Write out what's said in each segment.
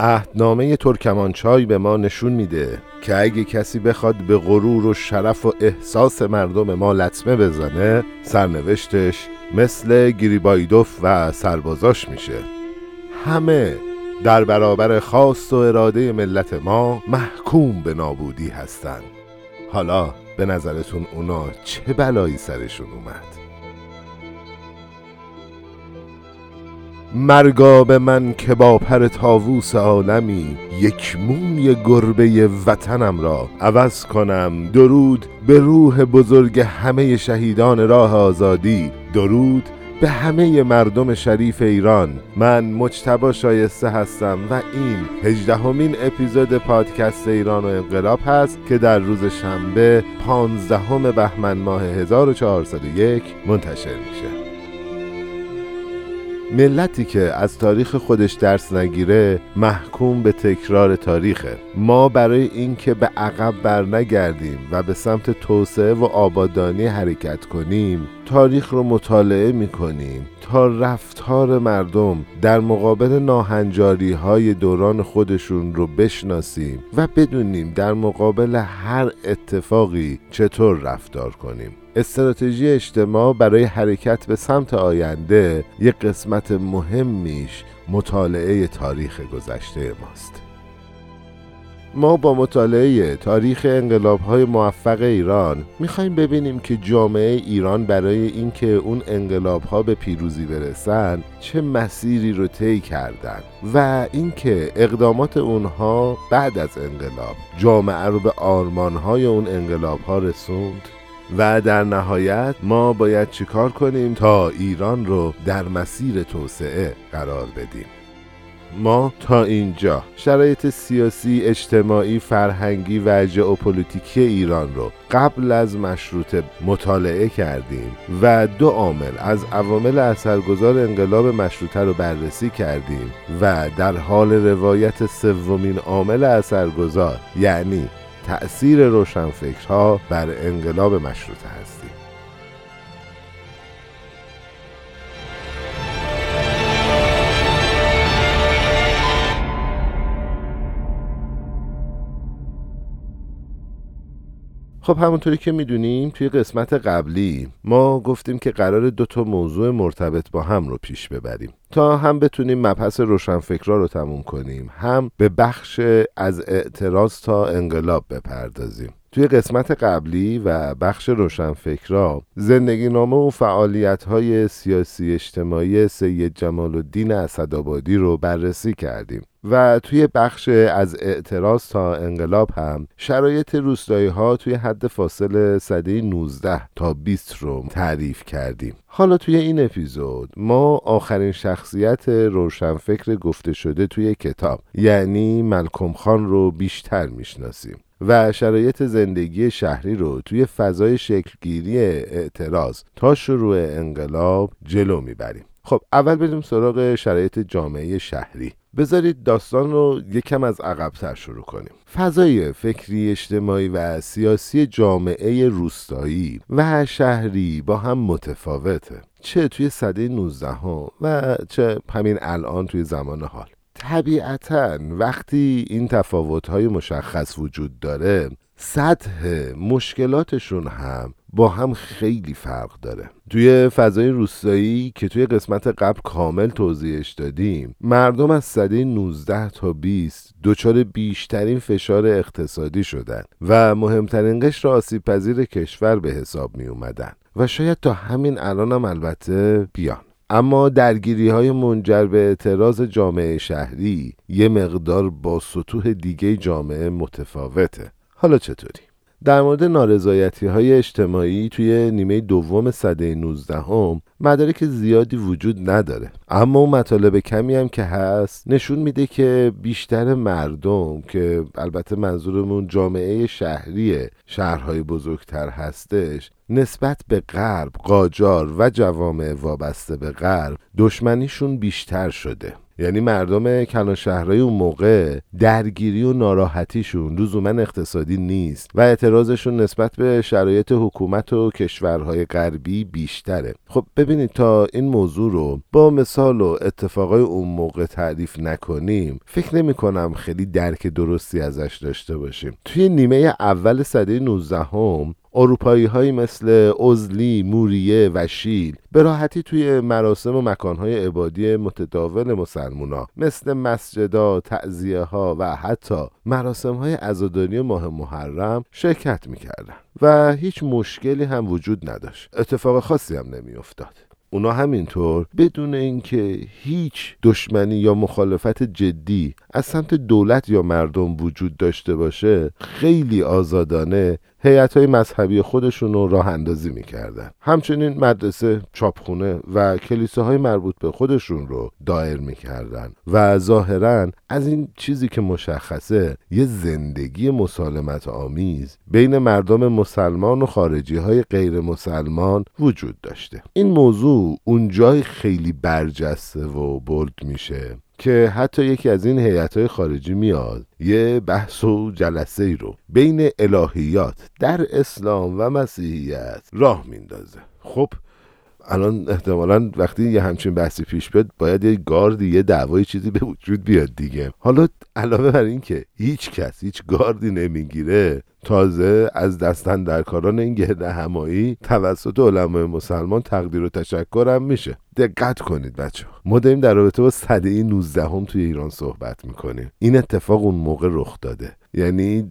عهدنامه ترکمانچای به ما نشون میده که اگه کسی بخواد به غرور و شرف و احساس مردم ما لطمه بزنه سرنوشتش مثل گریبایدوف و سربازاش میشه. همه در برابر خواست و اراده ملت ما محکوم به نابودی هستند حالا به نظرتون اونا چه بلایی سرشون اومد؟ مرگا به من که با پر تاووس عالمی یک موی گربه وطنم را عوض کنم. درود به روح بزرگ همه شهیدان راه آزادی. درود به همه مردم شریف ایران. من مجتبا شایسته هستم و این هجدهمین اپیزود پادکست ایران و انقلاب هست که در روز شنبه پانزدهم بهمن ماه 1401 منتشر میشه. ملتی که از تاریخ خودش درس نگیره محکوم به تکرار تاریخه. ما برای اینکه به عقب برنگردیم و به سمت توسعه و آبادانی حرکت کنیم تاریخ رو مطالعه می تا رفتار مردم در مقابل ناهنجاری های دوران خودشون رو بشناسیم و بدونیم در مقابل هر اتفاقی چطور رفتار کنیم. استراتژی اجتماع برای حرکت به سمت آینده یک قسمت مهمیش مطالعه تاریخ گذشته ماست. ما با مطالعه تاریخ انقلاب های موفق ایران می‌خوایم ببینیم که جامعه ایران برای اینکه اون انقلاب ها به پیروزی برسن چه مسیری رو طی کردن و اینکه اقدامات اونها بعد از انقلاب جامعه رو به آرمان های اون انقلاب ها رسوند و در نهایت ما باید چیکار کنیم تا ایران رو در مسیر توسعه قرار بدیم. ما تا اینجا. شرایط سیاسی، اجتماعی، فرهنگی و ژئوپلیتیکی ایران رو قبل از مشروطه مطالعه کردیم و دو عامل از عوامل اثرگذار انقلاب مشروطه رو بررسی کردیم و در حال روایت سومین عامل اثرگذار یعنی تأثیر روشنفکرها بر انقلاب مشروطه هستیم. خب همونطوری که می‌دونیم توی قسمت قبلی ما گفتیم که قرار دو تا موضوع مرتبط با هم رو پیش ببریم. تا هم بتونیم مبحث روشنفکرا رو تموم کنیم هم به بخش از اعتراض تا انقلاب بپردازیم. توی قسمت قبلی و بخش روشنفکرا زندگی نامه و فعالیت های سیاسی اجتماعی سید جمال الدین اسدآبادی رو بررسی کردیم و توی بخش از اعتراض تا انقلاب هم شرایط روستایی ها توی حد فاصل صده 19 تا 20 رو تعریف کردیم. حالا توی این اپیزود ما آخرین شخصیت روشنفکر گفته شده توی کتاب یعنی ملکم خان رو بیشتر می‌شناسیم. و شرایط زندگی شهری رو توی فضای شکلگیری اعتراض تا شروع انقلاب جلو می‌بریم. خب اول بریم سراغ شرایط جامعه شهری. بذارید داستان رو یکم از عقبتر شروع کنیم. فضای فکری اجتماعی و سیاسی جامعه روستایی و شهری با هم متفاوته. چه توی صده 19 ها و چه همین الان توی زمان حال. طبیعتا وقتی این تفاوت‌های مشخص وجود داره سطح مشکلاتشون هم با هم خیلی فرق داره. توی فضای روستایی که توی قسمت قبل کامل توضیحش دادیم مردم از سده 19 تا 20 دچار بیشترین فشار اقتصادی شدن و مهمترین قشر آسیب پذیر کشور به حساب می اومدن و شاید تا همین الان هم البته بیان. اما درگیری های منجر به اعتراض جامعه شهری یه مقدار با سطوح دیگه جامعه متفاوته حالا چطوری؟ در مورد نارضایتی های اجتماعی توی نیمه دوم صده 19 هم مدارک زیادی وجود نداره اما اون مطالب کمی هم که هست نشون میده که بیشتر مردم که البته منظورمون جامعه شهری شهرهای بزرگتر هستش نسبت به غرب قاجار و جوامع وابسته به غرب دشمنیشون بیشتر شده. یعنی مردم کلان شهرهای اون موقع درگیری و ناراحتیشون لزوما اقتصادی نیست و اعتراضشون نسبت به شرایط حکومت و کشورهای غربی بیشتره. خب ببینید تا این موضوع رو با مثال و اتفاقای اون موقع تعریف نکنیم فکر نمی کنم خیلی درک درستی ازش داشته باشیم. توی نیمه اول صده 19 هم اروپایی هایی مثل ازلی، موریه و شیل به راحتی توی مراسم و مکانهای عبادی متداول مسلمونا مثل مسجدا، تعذیه ها و حتی مراسم های عزاداری ماه محرم شرکت می‌کردن و هیچ مشکلی هم وجود نداشت. اتفاق خاصی هم نمیافتاد. اونا همینطور بدون اینکه هیچ دشمنی یا مخالفت جدی از سمت دولت یا مردم وجود داشته باشه خیلی آزادانه هیئت های مذهبی خودشون رو راه اندازی می‌کردن. همچنین مدرسه چاپخونه و کلیساهای مربوط به خودشون رو دایر می‌کردن و ظاهرا از این چیزی که مشخصه یه زندگی مسالمت آمیز بین مردم مسلمان و خارجی های غیر مسلمان وجود داشته. این موضوع اونجای خیلی برجسته و بولد میشه که حتی یکی از این هیئت های خارجی میاد یه بحث و جلسه ای رو بین الهیات در اسلام و مسیحیت راه میندازه. خب الان احتمالا وقتی یه همچین بحثی پیش بیاد باید یه گاردی یه دعوای چیزی به وجود بیاد دیگه. حالا علاوه بر این که هیچ کس هیچ گاردی نمی‌گیره تازه از دستن در کاران این گرده همایی توسط علمای مسلمان تقدیر و تشکر هم میشه. دقت کنید بچه ما داریم در رابطه با صده 19 هم توی ایران صحبت می‌کنیم. این اتفاق اون موقع رخ داده. یعنی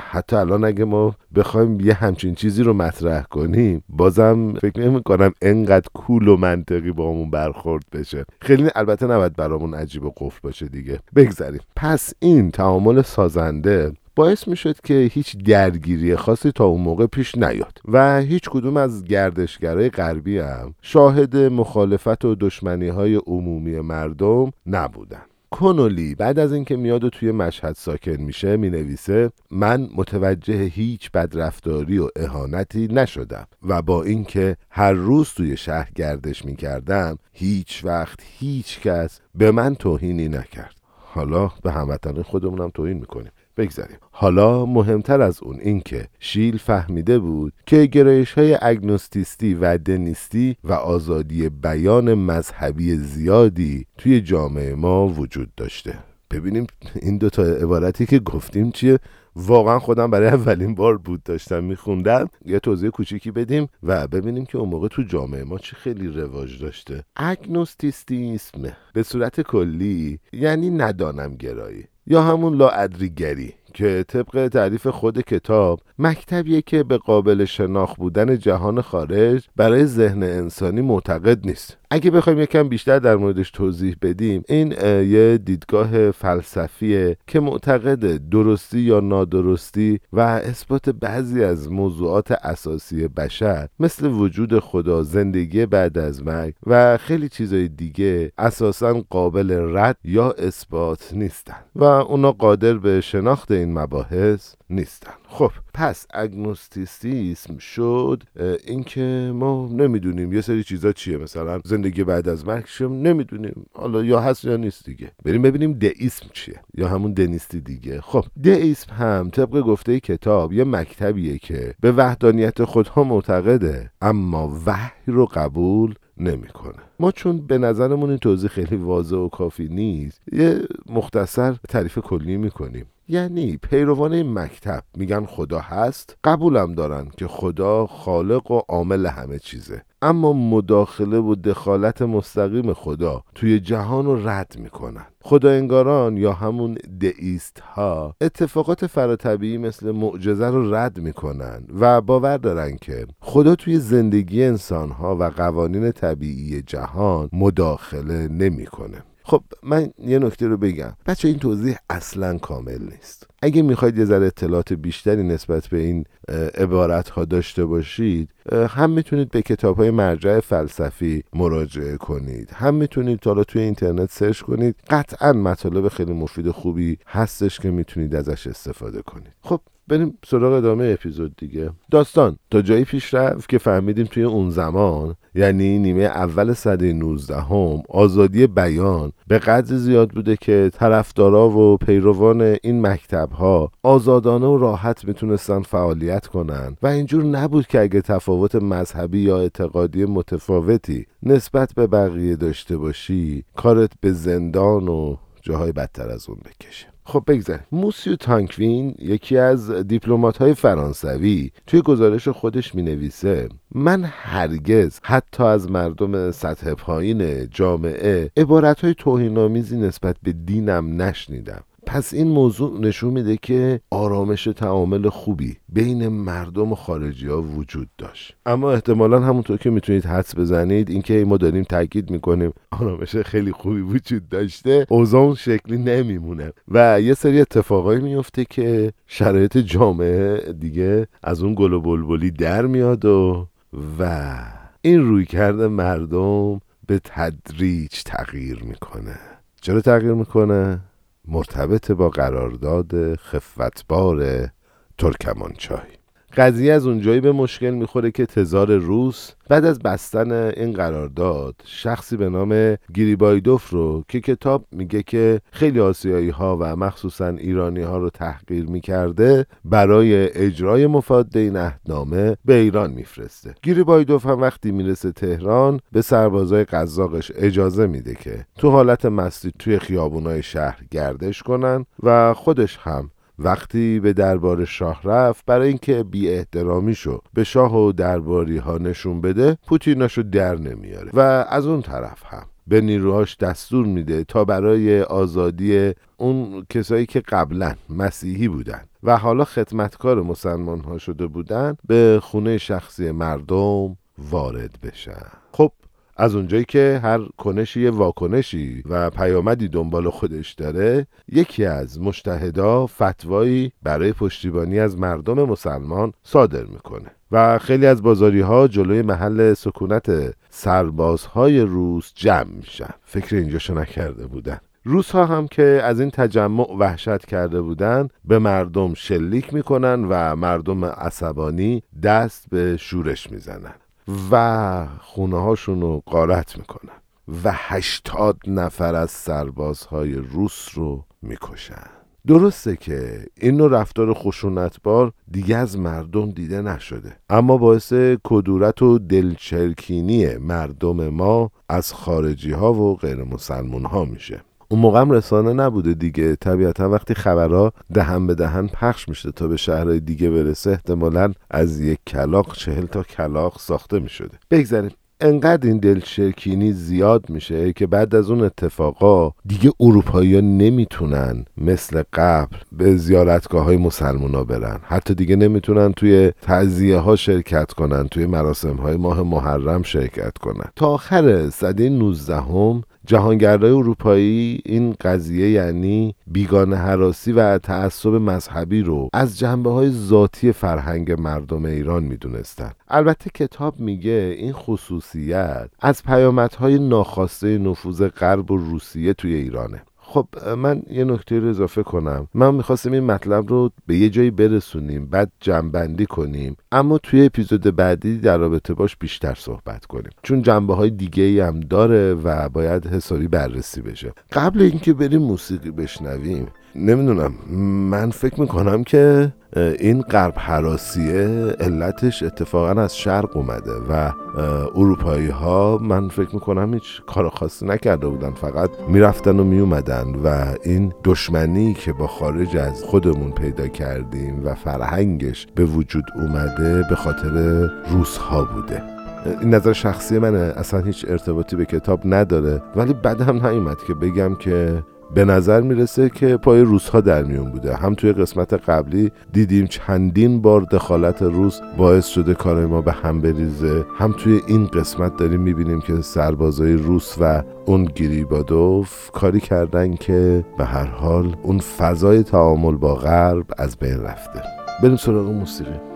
حتی الان اگه ما بخوایم یه همچین چیزی رو مطرح کنیم بازم فکر نمی کنم انقدر کول و منطقی با همون برخورد بشه. خیلی البته نباید برامون عجیب و قفل باشه دیگه. بگذاریم. پس این تعامل سازنده باعث می‌شد که هیچ درگیری خاصی تا اون موقع پیش نیاد و هیچ کدوم از گردشگرای غربی هم شاهد مخالفت و دشمنی های عمومی مردم نبودن. کنولی بعد از اینکه میاد و توی مشهد ساکن میشه می‌نویسه من متوجه هیچ بدرفتاری و اهانتی نشدم و با اینکه هر روز توی شهر گردش می‌کردم هیچ وقت هیچ کس به من توهینی نکرد. حالا به هموطنان خودمونم توهین می‌کنیم. بگذاریم. حالا مهمتر از اون اینکه شیل فهمیده بود که گرایش های اگنوستیستی و دنیستی و آزادی بیان مذهبی زیادی توی جامعه ما وجود داشته. ببینیم این دوتا عبارتی که گفتیم چیه؟ واقعا خودم برای اولین بار بود داشتم میخوندم. یه توضیح کوچیکی بدیم و ببینیم که اون موقع تو جامعه ما چه خیلی رواج داشته. اگنوستیسم به صورت کلی یعنی ندانم گرایی. یا همون لاادریگری که طبق تعریف خود کتاب مکتبیه که به قابل شناخت بودن جهان خارج برای ذهن انسانی معتقد نیست. اگه بخوایم یکم بیشتر در موردش توضیح بدیم این یه دیدگاه فلسفیه که معتقد درستی یا نادرستی و اثبات بعضی از موضوعات اساسی بشر مثل وجود خدا زندگی بعد از مرگ و خیلی چیزای دیگه اساسا قابل رد یا اثبات نیستن. و اونا قادر به شناخت این مباحث نیستن. خب پس اگنوستیسیسم شد اینکه ما نمی‌دونیم یه سری چیزا چیه. مثلا زندگی بعد از مرگ نمی‌دونیم. حالا یا هست یا نیست دیگه. بریم ببینیم دئیسم چیه. یا همون دنیستی دیگه. خب دئیسم هم طبق گفته کتاب یه مکتبیه که به وحدانیت خودها معتقده اما وحی رو قبول نمی‌کنه. ما چون به نظرمون این توضیح خیلی واضح و کافی نیست یه مختصر تعریف کلی می‌کنیم. یعنی پیروان مکتب. میگن خدا هست. قبولم دارن که خدا خالق و عامل همه چیزه. اما مداخله و دخالت مستقیم خدا توی جهان رو رد می‌کنن. خدا انگاران یا همون دئیست ها اتفاقات فراتبیعی مثل معجزه رو رد می‌کنن و باور دارن که خدا توی زندگی انسان ها و قوانین طبیعی جهان مداخله نمی‌کنه. خب من یه نکته رو بگم. بچه این توضیح اصلا کامل نیست. اگه می‌خواید یه ذره اطلاعات بیشتری نسبت به این عبارت ها داشته باشید هم می‌تونید به کتاب های مرجع فلسفی مراجعه کنید. هم می‌تونید حالا توی اینترنت سرچ کنید. قطعا مطالب خیلی مفید خوبی هستش که می‌تونید ازش استفاده کنید. خب بریم سراغ ادامه اپیزود دیگه. داستان. تا جایی پیش رفت که فهمیدیم توی اون زمان یعنی نیمه اول صده 19 هم آزادی بیان به قدر زیاد بوده که طرفدارا و پیروان این مکتب شبها آزادانه و راحت می‌تونستن فعالیت کنن و اینجور نبود که اگه تفاوت مذهبی یا اعتقادی متفاوتی نسبت به بقیه داشته باشی کارت به زندان و جاهای بدتر از اون بکشه. خب بگذار موسیو تانکوین یکی از دیپلمات های فرانسوی توی گزارش خودش می نویسه من هرگز حتی از مردم سطح پایین جامعه عبارت های توهینآمیزی نسبت به دینم نشنیدم. پس این موضوع نشون میده که آرامش تعامل خوبی بین مردم و خارجی ها وجود داشت. اما احتمالا همونطور که می‌تونید حدس بزنید اینکه ما داریم تاکید می‌کنیم آرامش خیلی خوبی وجود داشته اوضاع شکلی نمیمونه. و یه سری اتفاقایی میفته که شرایط جامعه دیگه از اون گل و بلبلی در میاد و و این روی کرده مردم به تدریج تغییر می‌کنه. چرا تغییر می‌کنه؟ مرتبط با قرارداد خفتبار ترکمانچای قضیه از اونجایی به مشکل می‌خوره که تزار روس بعد از بستن این قرارداد شخصی به نام گیریبایدوف رو که کتاب میگه که خیلی آسیایی ها و مخصوصا ایرانی ها رو تحقیر می‌کرده برای اجرای مفاده این عهدنامه به ایران میفرسته. گیریبایدوف هم وقتی می‌رسه تهران به سربازای قزاقش اجازه میده که تو حالت مستی توی خیابونای شهر گردش کنن و خودش هم وقتی به دربار شاه رفت برای اینکه بی احترامی شو به شاه و درباری ها نشون بده پوتیناشو در نمیاره. و از اون طرف هم به نیروهاش دستور میده تا برای آزادی اون کسایی که قبلا مسیحی بودن و حالا خدمتکار مسلمان ها شده بودن به خونه شخصی مردم وارد بشن. خب از اونجایی که هر کنشی یه واکنشی و پیامدی دنبال خودش داره یکی از مشتهدا فتوایی برای پشتیبانی از مردم مسلمان صادر می‌کنه. و خیلی از بازاری ها جلوی محل سکونت سربازهای روس جمع میشن. فکر اینجاشو نکرده بودن. روس ها هم که از این تجمع وحشت کرده بودن به مردم شلیک می‌کنن و مردم عصبانی دست به شورش می‌زنن. و خونه هاشون رو قارت می‌کنن و هشتاد نفر از سربازهای روس رو می‌کشن. درسته که این نوع رفتار خشونتبار دیگه از مردم دیده نشده اما باعث کدورت و دلچرکینی مردم ما از خارجی ها و غیر مسلمون ها میشه. اون موقع هم رسانه نبوده دیگه. طبیعتا وقتی خبرها دهن به دهن پخش میشه تا به شهرهای دیگه برسه احتمالا از یک کلاق چهل تا کلاق ساخته می‌شده. بگذاریم. انقدر این دلشرکینی زیاد میشه که بعد از اون اتفاقا دیگه اروپایی ها نمی‌تونن مثل قبل به زیارتگاه های مسلمان ها برن. حتی دیگه نمی‌تونن توی تعذیه ها شرکت کنن توی مراسم های ماه محرم شرکت کنن. تا آخر صده 19 هم جهانگردای اروپایی این قضیه یعنی بیگانه حراسی و تعصب مذهبی رو از جنبه های ذاتی فرهنگ مردم ایران می‌دونستن. البته کتاب میگه این خصوصیت از پیامدهای ناخواسته نفوذ غرب و روسیه توی ایرانه. خب من یه نکته رو اضافه کنم. من می‌خواستم این مطلب رو به یه جایی برسونیم بعد جنبندی کنیم. اما توی اپیزود بعدی در رابطه باش بیشتر صحبت کنیم. چون جنبه های دیگه ای هم داره و باید حسابی بررسی بشه. قبل اینکه بریم موسیقی بشنویم نمی‌دونم. من فکر می‌کنم که این غرب حراسیه علتش اتفاقا از شرق اومده و اروپایی ها من فکر می‌کنم هیچ کار خاصی نکرده بودن. فقط می‌رفتن و میومدن و این دشمنی که با خارج از خودمون پیدا کردیم و فرهنگش به وجود اومده به خاطر روس ها بوده. این نظر شخصی منه. اصلا هیچ ارتباطی به کتاب نداره. ولی بعد هم نیومد که بگم که به نظر می‌رسه که پای روس ها در میون بوده. هم توی قسمت قبلی دیدیم چندین بار دخالت روس باعث شده کار ما به هم بریزه. هم توی این قسمت داریم می‌بینیم که سربازای روس و اون گریبادوف کاری کردن که به هر حال اون فضای تعامل با غرب از بین رفته. بریم سراغ موسیقی.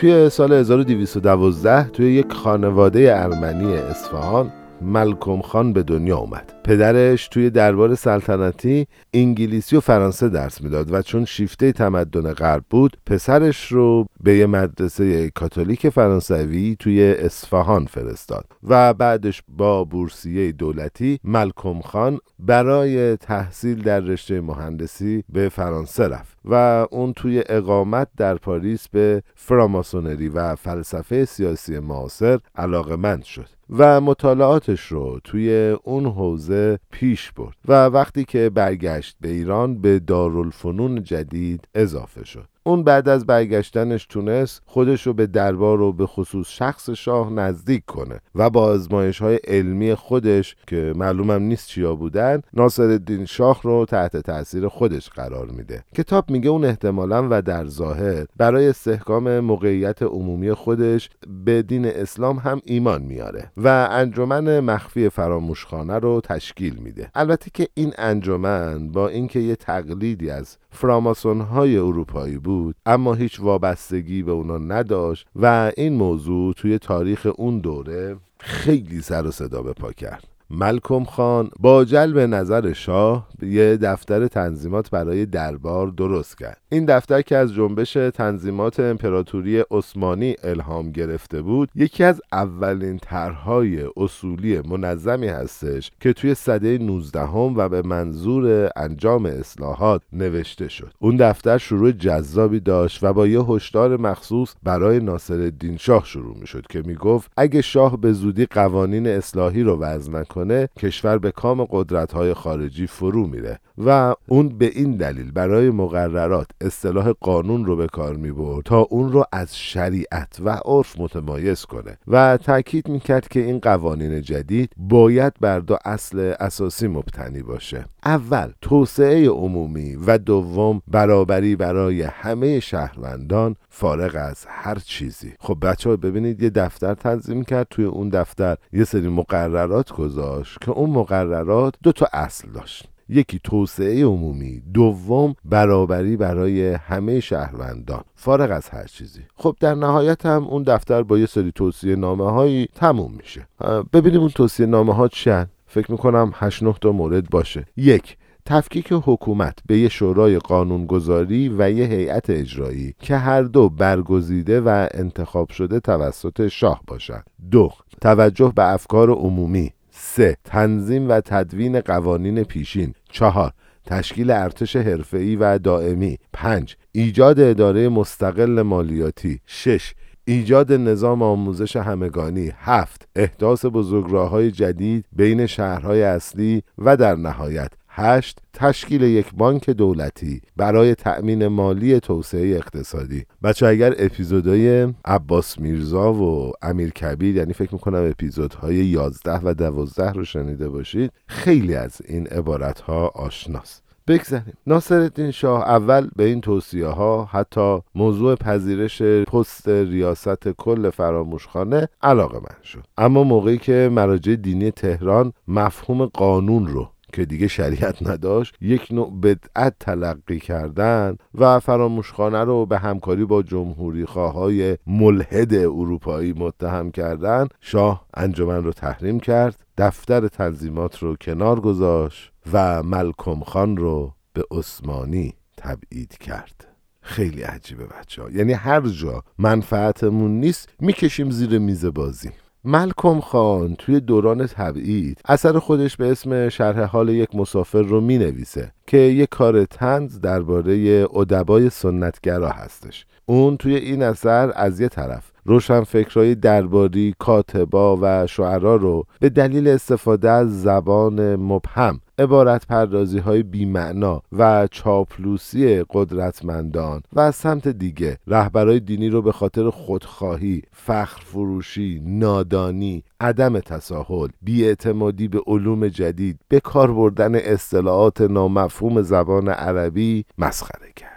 توی سال 1212 توی یک خانواده ارمنی اصفهان ملکم خان به دنیا اومد. پدرش توی دربار سلطنتی انگلیسی و فرانسه درس می‌داد و چون شیفته تمدن غرب بود پسرش رو به یه مدرسه کاتولیک فرانسوی توی اصفهان فرستاد و بعدش با بورسیه دولتی ملکم خان برای تحصیل در رشته مهندسی به فرانسه رفت و اون توی اقامت در پاریس به فراماسونری و فلسفه سیاسی معاصر علاقمند شد و مطالعاتش رو توی اون حوزه پیش برد و وقتی که برگشت به ایران به دارالفنون جدید اضافه شد. اون بعد از برگشتنش تونست خودش رو به دربار و به خصوص شخص شاه نزدیک کنه و با آزمایش های علمی خودش که معلومم نیست چیا بودن ناصر الدین شاه رو تحت تاثیر خودش قرار میده. کتاب میگه اون احتمالا و در ظاهر برای استحکام موقعیت عمومی خودش به دین اسلام هم ایمان میاره و انجمن مخفی فراموشخانه رو تشکیل میده. البته که این انجمن با اینکه یه تقلیدی از فراماسون های اروپایی بود اما هیچ وابستگی به اونا نداشت و این موضوع توی تاریخ اون دوره خیلی سر و صدا به پا کرد. ملکم خان با جلب نظر شاه یه دفتر تنظیمات برای دربار درست کرد. این دفتر که از جنبش تنظیمات امپراتوری عثمانی الهام گرفته بود یکی از اولین طرحهای اصولی منظمی هستش که توی سده 19 هم و به منظور انجام اصلاحات نوشته شد. اون دفتر شروع جذابی داشت و با یه هشدار مخصوص برای ناصر شاه شروع می شد که می گفت اگه شاه به زودی قوانین اصلاحی رو وضع نکنه کشور به کام قدرت خارجی فرو میره و اون به این دلیل برای مقررات اصطلاح قانون رو به کار می برد تا اون رو از شریعت و عرف متمایز کنه و تاکید می‌کرد که این قوانین جدید باید بر دو اصل اساسی مبتنی باشه. اول توسعه عمومی و دوم برابری برای همه شهروندان فارغ از هر چیزی. خب بچه ها ببینید یه دفتر تنظیم کرد. توی اون دفتر یه سری مقررات گذاشت. که اون مقررات دو تا اصل داشت. یکی توسعه عمومی دوم برابری برای همه شهروندان. فارغ از هر چیزی. خب در نهایت هم اون دفتر با یه سری توصیه نامه هایی تموم میشه. ببینیم اون توصیه نامه ها چند. فکر می‌کنم 8 9 تا مورد باشه. یک تفکیک حکومت به یه شورای قانونگذاری و یه هیئت اجرایی که هر دو برگزیده و انتخاب شده توسط شاه باشند دو توجه به افکار عمومی. سه تنظیم و تدوین قوانین پیشین. چهار تشکیل ارتش حرفه‌ای و دائمی. پنج ایجاد اداره مستقل مالیاتی. شش ایجاد نظام آموزش همگانی. هفت احداث بزرگراههای جدید بین شهرهای اصلی و در نهایت هشت تشکیل یک بانک دولتی برای تأمین مالی توسعه اقتصادی. بچه اگر اپیزودهای عباس میرزا و امیر کبیر یعنی فکر می‌کنم اپیزودهای 11 و 12 رو شنیده باشید خیلی از این عبارت ها آشناست. بگذاریم ناصر شاه اول به این توصیه ها حتی موضوع پذیرش پست ریاست کل فراموشخانه علاقه من شد. اما موقعی که مراجع دینی تهران مفهوم قانون رو که دیگه شریعت نداشت یک نوع بدعت تلقی کردن و فراموشخانه رو به همکاری با جمهوری های ملحد اروپایی متهم کردن. شاه انجمن رو تحریم کرد دفتر تنظیمات رو کنار گذاشت و ملکم خان رو به عثمانی تبعید کرد. خیلی عجیبه بچه ها یعنی هر جا منفعتمون نیست می‌کشیم زیر میز بازی. ملکم خان توی دوران تبعید. اثر خودش به اسم شرح حال یک مسافر رو می نویسه که یک کار تنز درباره ادبای سنتگرا هستش. اون توی این اثر از یه طرف روشنفکرهای درباری کاتبا و شعرا رو به دلیل استفاده از زبان مبهم عبارت پردازی های بیمعنا و چاپلوسی قدرتمندان و از سمت دیگه رهبرای دینی رو به خاطر خودخواهی، فخر فروشی، نادانی، عدم تساهل، بیاعتمادی به علوم جدید، به کار بردن اصطلاحات نامفهوم زبان عربی مسخره کرد.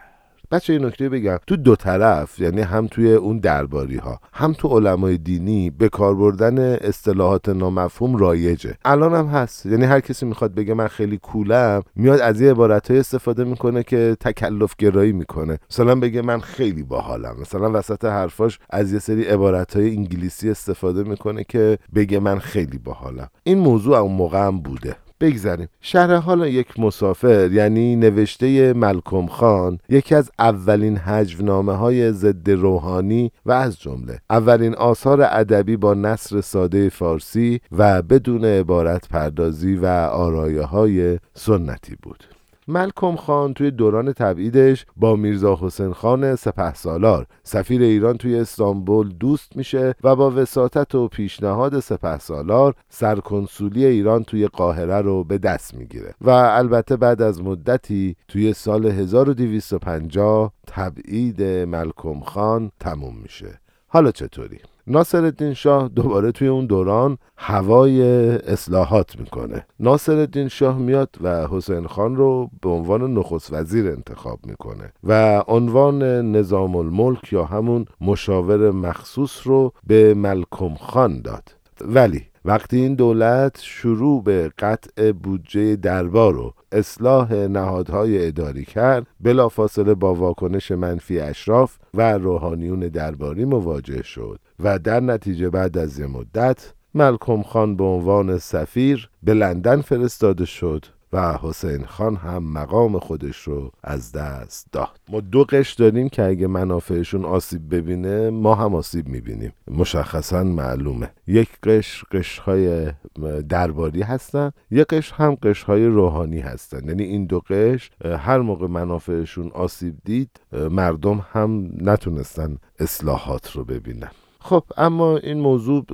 بچه این نکته بگم. تو دو طرف یعنی هم توی اون درباری ها هم تو علمای دینی به کار بردن اصطلاحات نامفهوم رایجه. الان هم هست. یعنی هر کسی می‌خواد بگه من خیلی کولم میاد از یه عبارت های استفاده می‌کنه که تکلف گرایی می‌کنه. مثلا بگه من خیلی باحالم. مثلا وسط حرفاش از یه سری عبارت های انگلیسی استفاده می‌کنه که بگه من خیلی باحالم. این موضوع اون موقع هم بوده. بگذریم شهر حال یک مسافر یعنی نوشته ملکم خان یکی از اولین حجونامه های ضد روحانی و از جمله اولین آثار ادبی با نصر ساده فارسی و بدون عبارت پردازی و آرایه های سنتی بود. ملکم خان توی دوران تبعیدش با میرزا حسین خان سپه سالار سفیر ایران توی استانبول دوست میشه و با وساطت و پیشنهاد سپه سالار سرکنسولی ایران توی قاهره رو به دست می‌گیره و البته بعد از مدتی توی سال 1250 تبعید ملکم خان تموم میشه حالا چطوری؟ ناصر شاه دوباره توی اون دوران هوای اصلاحات می‌کنه. ناصر شاه میاد و حسین خان رو به عنوان نخست وزیر انتخاب می‌کنه و عنوان نظام الملک یا همون مشاور مخصوص رو به ملکم خان داد. ولی وقتی این دولت شروع به قطع بودجه دربار و اصلاح نهادهای اداری کرد بلافاصله با واکنش منفی اشراف و روحانیون درباری مواجه شد و در نتیجه بعد از یه مدت ملکم خان به عنوان سفیر به لندن فرستاده شد. و حسین خان هم مقام خودش رو از دست داد. ما دو قش داریم که اگه منافعشون آسیب ببینه ما هم آسیب می‌بینیم. مشخصا معلومه. یک قش قش های درباری هستن یک قش هم قش های روحانی هستن. یعنی این دو قش هر موقع منافعشون آسیب دید مردم هم نتونستن اصلاحات رو ببینن. خب اما این موضوع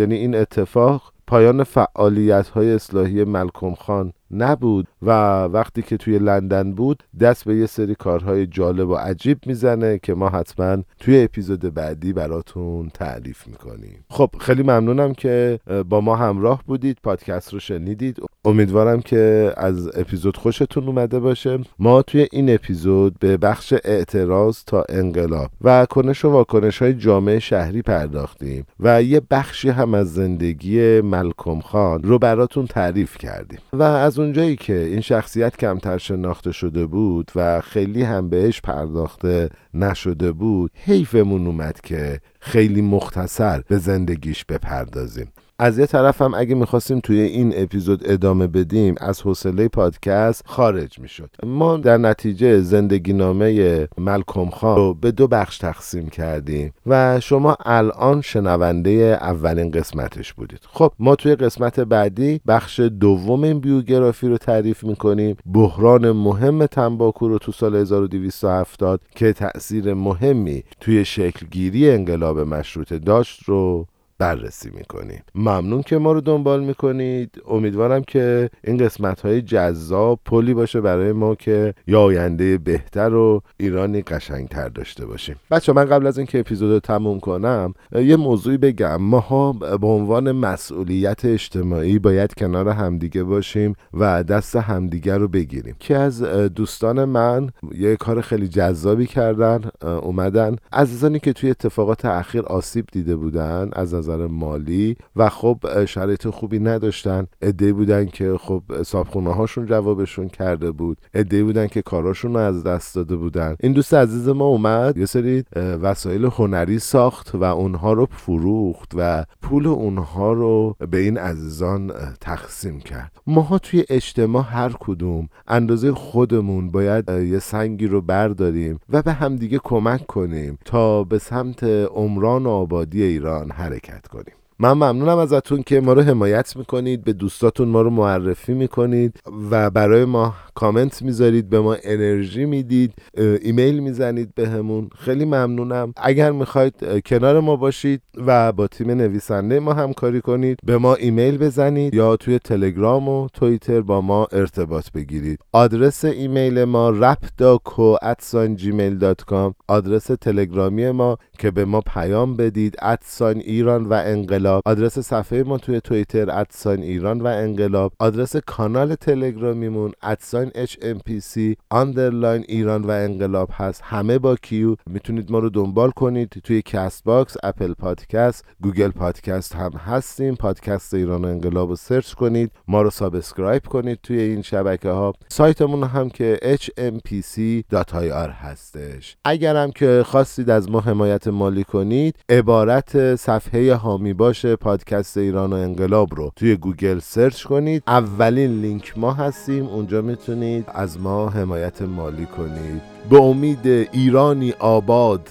یعنی این اتفاق پایان فعالیت های اصلاحی ملکم خان نبود و وقتی که توی لندن بود دست به یه سری کارهای جالب و عجیب می‌زنه که ما حتما توی اپیزود بعدی براتون تعریف می‌کنیم. خب خیلی ممنونم که با ما همراه بودید پادکست رو شنیدید. امیدوارم که از اپیزود خوشتون اومده باشه. ما توی این اپیزود به بخش اعتراض تا انقلاب و کنش و واکنش های جامعه شهری پرداختیم و یه بخشی هم از زندگی ملکم خان رو براتون تعریف کردیم. و از از اونجایی که این شخصیت کمتر شناخته شده بود و خیلی هم بهش پرداخته نشده بود حیفمون اومد که خیلی مختصر به زندگیش بپردازیم. از یه طرف هم اگه می‌خواستیم توی این اپیزود ادامه بدیم از حوصله پادکست خارج می‌شد. ما در نتیجه زندگی نامه ملکم خان رو به دو بخش تقسیم کردیم و شما الان شنونده اولین قسمتش بودید. خب ما توی قسمت بعدی بخش دوم این بیوگرافی رو تعریف می‌کنیم. بحران مهم تنباکو رو تو سال 1270 که تأثیر مهمی توی شکلگیری انقلاب مشروطه داشت رو بررسی می‌کنیم ممنون که ما رو دنبال می‌کنید. امیدوارم که این قسمت های جذاب پلی باشه برای ما که یا آینده بهتر و ایرانی قشنگتر داشته باشیم. بچه من قبل از اینکه اپیزود رو تموم کنم یه موضوعی بگم. ماها به عنوان مسئولیت اجتماعی باید کنار همدیگه باشیم و دست همدیگه رو بگیریم. که از دوستان من یه کار خیلی جذابی کردن اومدن. عزیزانی که توی اتفاقات اخیر آسیب دیده بودن از نظر مالی و خب شرایط خوبی نداشتن. عده بودن که خب صابخونه هاشون جوابشون کرده بود. عده بودن که کاراشون رو از دست داده بودن. این دوست عزیز ما اومد یه سری وسایل هنری ساخت و اونها رو فروخت و پول اونها رو به این عزیزان تقسیم کرد. ماها توی اجتماع هر کدوم اندازه خودمون باید یه سنگی رو برداریم و به همدیگه کمک کنیم تا به سمت عمران و آبادی ایران حرکت کنیم. من ممنونم ازتون که ما رو حمایت می‌کنید به دوستاتون ما رو معرفی می‌کنید و برای ما کامنت می‌ذارید به ما انرژی می‌دید ایمیل می‌زنید بهمون. به خیلی ممنونم. اگر می‌خواید کنار ما باشید و با تیم نویسنده ما همکاری کنید به ما ایمیل بزنید یا توی تلگرام و توییتر با ما ارتباط بگیرید. آدرس ایمیل ما rapdaco@gmail.com آدرس تلگرامی ما که به ما پیام بدید at sign ایران و انقلاب. آدرس صفحه ما توی توییتر at sign ایران و انقلاب. آدرس کانال تلگرامیمون at sign HMPC underline ایران و انقلاب هست. همه با کیو. می‌تونید ما رو دنبال کنید. توی Castbox Apple Podcast Google Podcast هم هستیم. پادکست ایران و انقلاب رو سرچ کنید. ما رو subscribe کنید توی این شبکه ها سایتمون هم که hmpc.ir هستش. اگرم که خواستید از ما حمایت مالی کنید عبارت صفحه حامی باش پادکست ایران و انقلاب رو توی گوگل سرچ کنید. اولین لینک ما هستیم اونجا می‌تونید از ما حمایت مالی کنید. به امید ایرانی آباد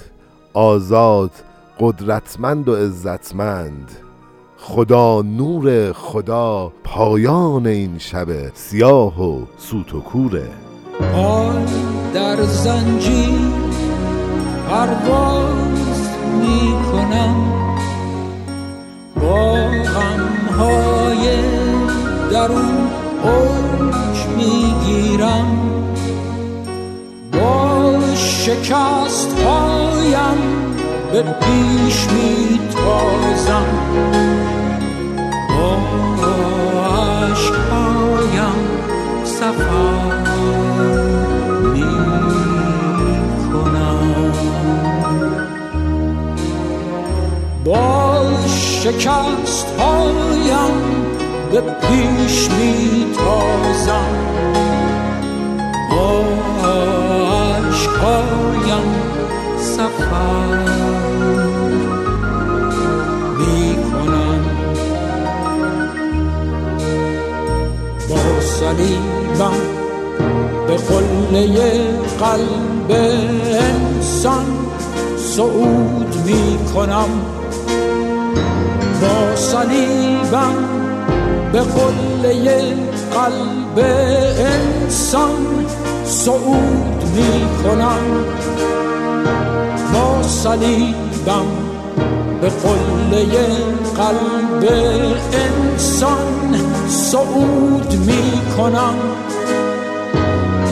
آزاد قدرتمند و عزتمند. خدا نور خدا پایان این شب سیاه و سوت و کوره. پای در زنجیر درون اوج می گیرم با شکست هایم به پیش می تازم با عشقایم سفر می کنم با شکست هایم به پیش می تازم با عشقایم سفر می کنم با صلیبم به قله قلب انسان صعود می کنم با صلیبم به قله قلب انسان صعود می کنم با صلیبم به قله قلب انسان صعود می کنم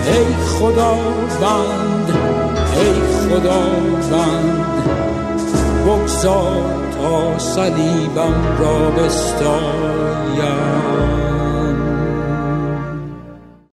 ای خدا بند ای خدا بند بگذار صلیبم را بستایم.